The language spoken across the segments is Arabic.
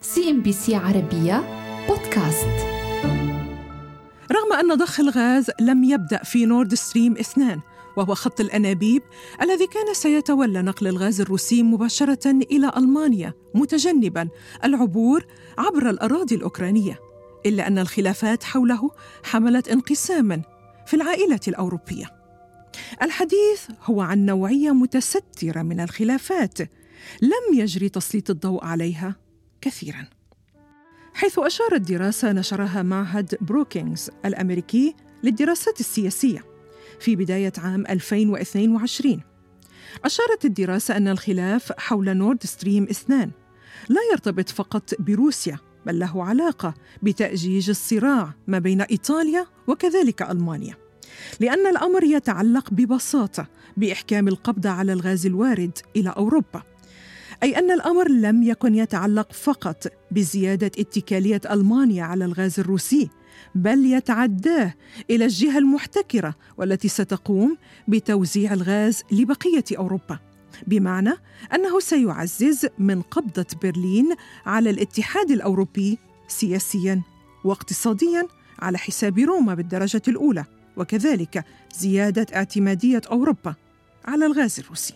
CNBC عربية بودكاست. رغم أن ضخ الغاز لم يبدأ في نورد ستريم اثنان وهو خط الأنابيب الذي كان سيتولى نقل الغاز الروسي مباشرة إلى ألمانيا متجنبا العبور عبر الأراضي الأوكرانية إلا أن الخلافات حوله حملت انقساما في العائلة الأوروبية. الحديث هو عن نوعية متسترة من الخلافات لم يجري تسليط الضوء عليها. كثيرا. حيث أشارت دراسة نشرها معهد بروكينغز الأمريكي للدراسات السياسية في بداية عام 2022 أشارت الدراسة أن الخلاف حول نورد ستريم 2 لا يرتبط فقط بروسيا بل له علاقة بتأجيج الصراع ما بين إيطاليا وكذلك ألمانيا. لأن الأمر يتعلق ببساطة بإحكام القبض على الغاز الوارد إلى أوروبا. أي أن الأمر لم يكن يتعلق فقط بزيادة اتكالية ألمانيا على الغاز الروسي بل يتعداه إلى الجهة المحتكرة والتي ستقوم بتوزيع الغاز لبقية أوروبا. بمعنى أنه سيعزز من قبضة برلين على الاتحاد الأوروبي سياسياً واقتصادياً على حساب روما بالدرجة الأولى وكذلك زيادة اعتمادية أوروبا على الغاز الروسي.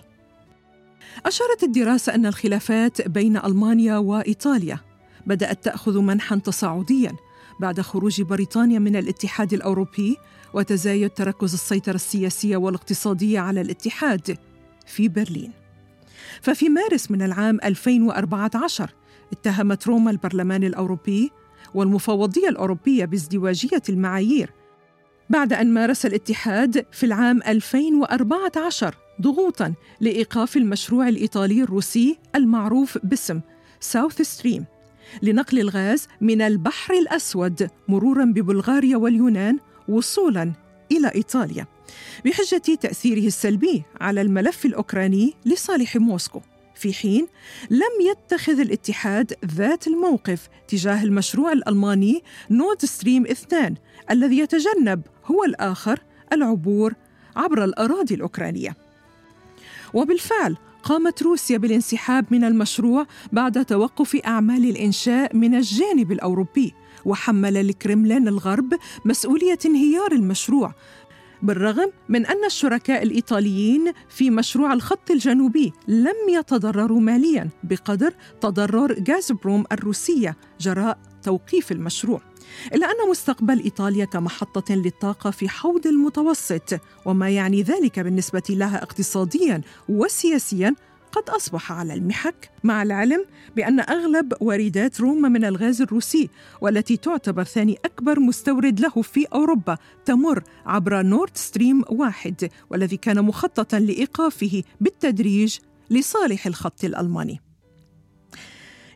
أشارت الدراسة أن الخلافات بين ألمانيا وإيطاليا بدأت تأخذ منحا تصاعديا بعد خروج بريطانيا من الاتحاد الأوروبي وتزايد تركز السيطرة السياسية والاقتصادية على الاتحاد في برلين. ففي مارس من العام 2014 اتهمت روما البرلمان الأوروبي والمفوضية الأوروبية بازدواجية المعايير بعد أن مارس الاتحاد في العام 2014 ضغوطا لإيقاف المشروع الإيطالي الروسي المعروف باسم ساوث ستريم لنقل الغاز من البحر الأسود مرورا ببلغاريا واليونان وصولا إلى إيطاليا بحجة تأثيره السلبي على الملف الأوكراني لصالح موسكو. في حين لم يتخذ الاتحاد ذات الموقف تجاه المشروع الألماني نورد ستريم 2 الذي يتجنب هو الآخر العبور عبر الأراضي الأوكرانية. وبالفعل قامت روسيا بالانسحاب من المشروع بعد توقف أعمال الإنشاء من الجانب الأوروبي وحمل الكرملين الغرب مسؤولية انهيار المشروع بالرغم من أن الشركاء الإيطاليين في مشروع الخط الجنوبي لم يتضرروا ماليا بقدر تضرر غازبروم الروسية جراء توقيف المشروع إلا أن مستقبل إيطاليا كمحطة للطاقة في حوض المتوسط وما يعني ذلك بالنسبة لها اقتصاديا وسياسيا قد أصبح على المحك مع العلم بأن أغلب واردات روما من الغاز الروسي والتي تعتبر ثاني أكبر مستورد له في أوروبا تمر عبر نورد ستريم واحد والذي كان مخططا لإيقافه بالتدريج لصالح الخط الألماني.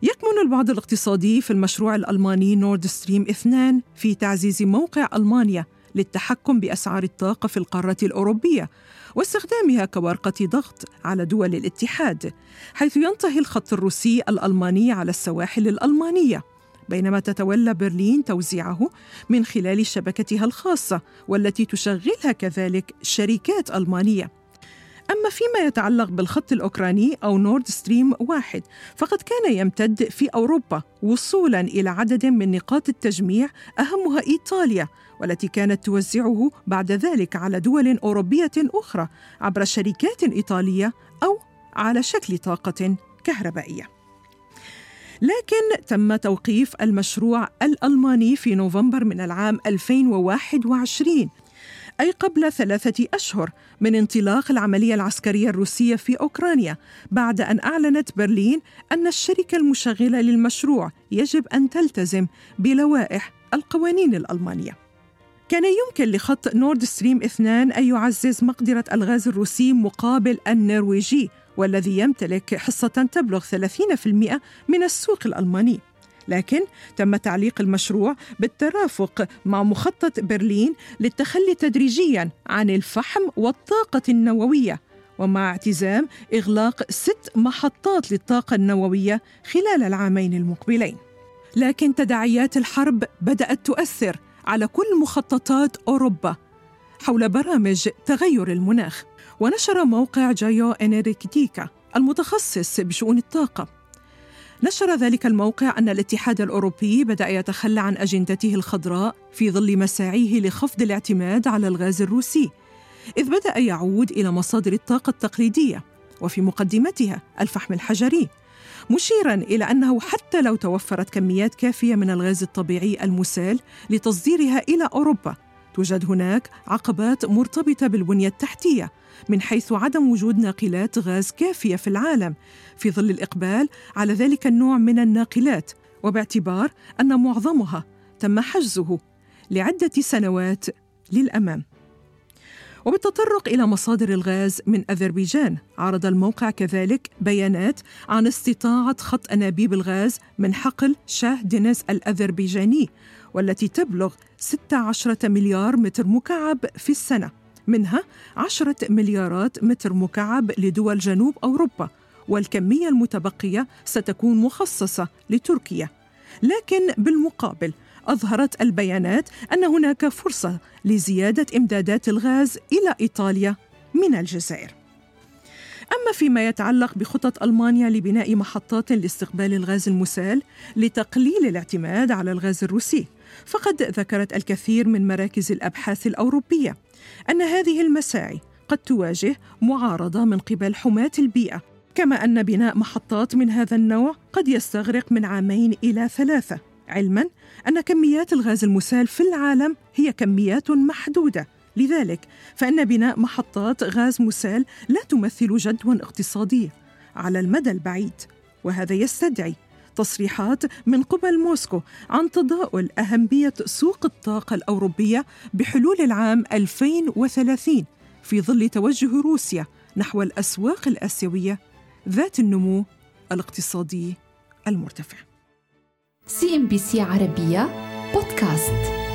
يكمن البعد الاقتصادي في المشروع الألماني نورد ستريم 2 في تعزيز موقع ألمانيا للتحكم بأسعار الطاقة في القارة الأوروبية واستخدامها كورقة ضغط على دول الاتحاد حيث ينتهي الخط الروسي الألماني على السواحل الألمانية. بينما تتولى برلين توزيعه من خلال شبكتها الخاصة والتي تشغلها كذلك شركات ألمانية. أما فيما يتعلق بالخط الأوكراني أو نورد ستريم واحد فقد كان يمتد في أوروبا وصولا إلى عدد من نقاط التجميع أهمها إيطاليا والتي كانت توزعه بعد ذلك على دول أوروبية أخرى عبر شركات إيطالية أو على شكل طاقة كهربائية. لكن تم توقيف المشروع الألماني في نوفمبر من العام 2021 أي قبل ثلاثة أشهر من انطلاق العملية العسكرية الروسية في أوكرانيا بعد أن أعلنت برلين أن الشركة المشغلة للمشروع يجب أن تلتزم بلوائح القوانين الألمانية. كان يمكن لخط نورد ستريم 2 أن يعزز مقدرة الغاز الروسي مقابل النرويجي والذي يمتلك حصة تبلغ 30% من السوق الألماني. لكن تم تعليق المشروع بالترافق مع مخطط برلين للتخلي تدريجيا عن الفحم والطاقة النووية ومع اعتزام إغلاق ست محطات للطاقة النووية خلال العامين المقبلين. لكن تداعيات الحرب بدأت تؤثر على كل مخططات أوروبا حول برامج تغير المناخ. ونشر موقع جايو إنريكتيكا المتخصص بشؤون الطاقة. نشر ذلك الموقع أن الاتحاد الأوروبي بدأ يتخلى عن أجندته الخضراء في ظل مساعيه لخفض الاعتماد على الغاز الروسي إذ بدأ يعود إلى مصادر الطاقة التقليدية وفي مقدمتها الفحم الحجري مشيرا إلى أنه حتى لو توفرت كميات كافية من الغاز الطبيعي المسال لتصديرها إلى أوروبا توجد هناك عقبات مرتبطة بالبنية التحتية من حيث عدم وجود ناقلات غاز كافية في العالم. في ظل الإقبال على ذلك النوع من الناقلات وباعتبار أن معظمها تم حجزه لعدة سنوات للأمام. وبالتطرق إلى مصادر الغاز من أذربيجان عرض الموقع كذلك بيانات عن استطاعة خط أنابيب الغاز من حقل شاه دينيس الأذربيجاني والتي تبلغ 16 مليار متر مكعب في السنة منها 10 مليارات متر مكعب لدول جنوب أوروبا والكمية المتبقية ستكون مخصصة لتركيا لكن بالمقابل أظهرت البيانات أن هناك فرصة لزيادة إمدادات الغاز إلى إيطاليا من الجزائر. أما فيما يتعلق بخطط ألمانيا لبناء محطات لاستقبال الغاز المسال لتقليل الاعتماد على الغاز الروسي، فقد ذكرت الكثير من مراكز الأبحاث الأوروبية أن هذه المساعي قد تواجه معارضة من قبل حماة البيئة كما أن بناء محطات من هذا النوع قد يستغرق من عامين إلى ثلاثة علما أن كميات الغاز المسال في العالم هي كميات محدودة. لذلك فإن بناء محطات غاز مسال لا تمثل جدوى اقتصاديه على المدى البعيد وهذا يستدعي تصريحات من قبل موسكو عن تضاؤل أهمية سوق الطاقة الأوروبية بحلول العام 2030 في ظل توجه روسيا نحو الأسواق الآسيوية ذات النمو الاقتصادي المرتفع. CNBC عربية بودكاست.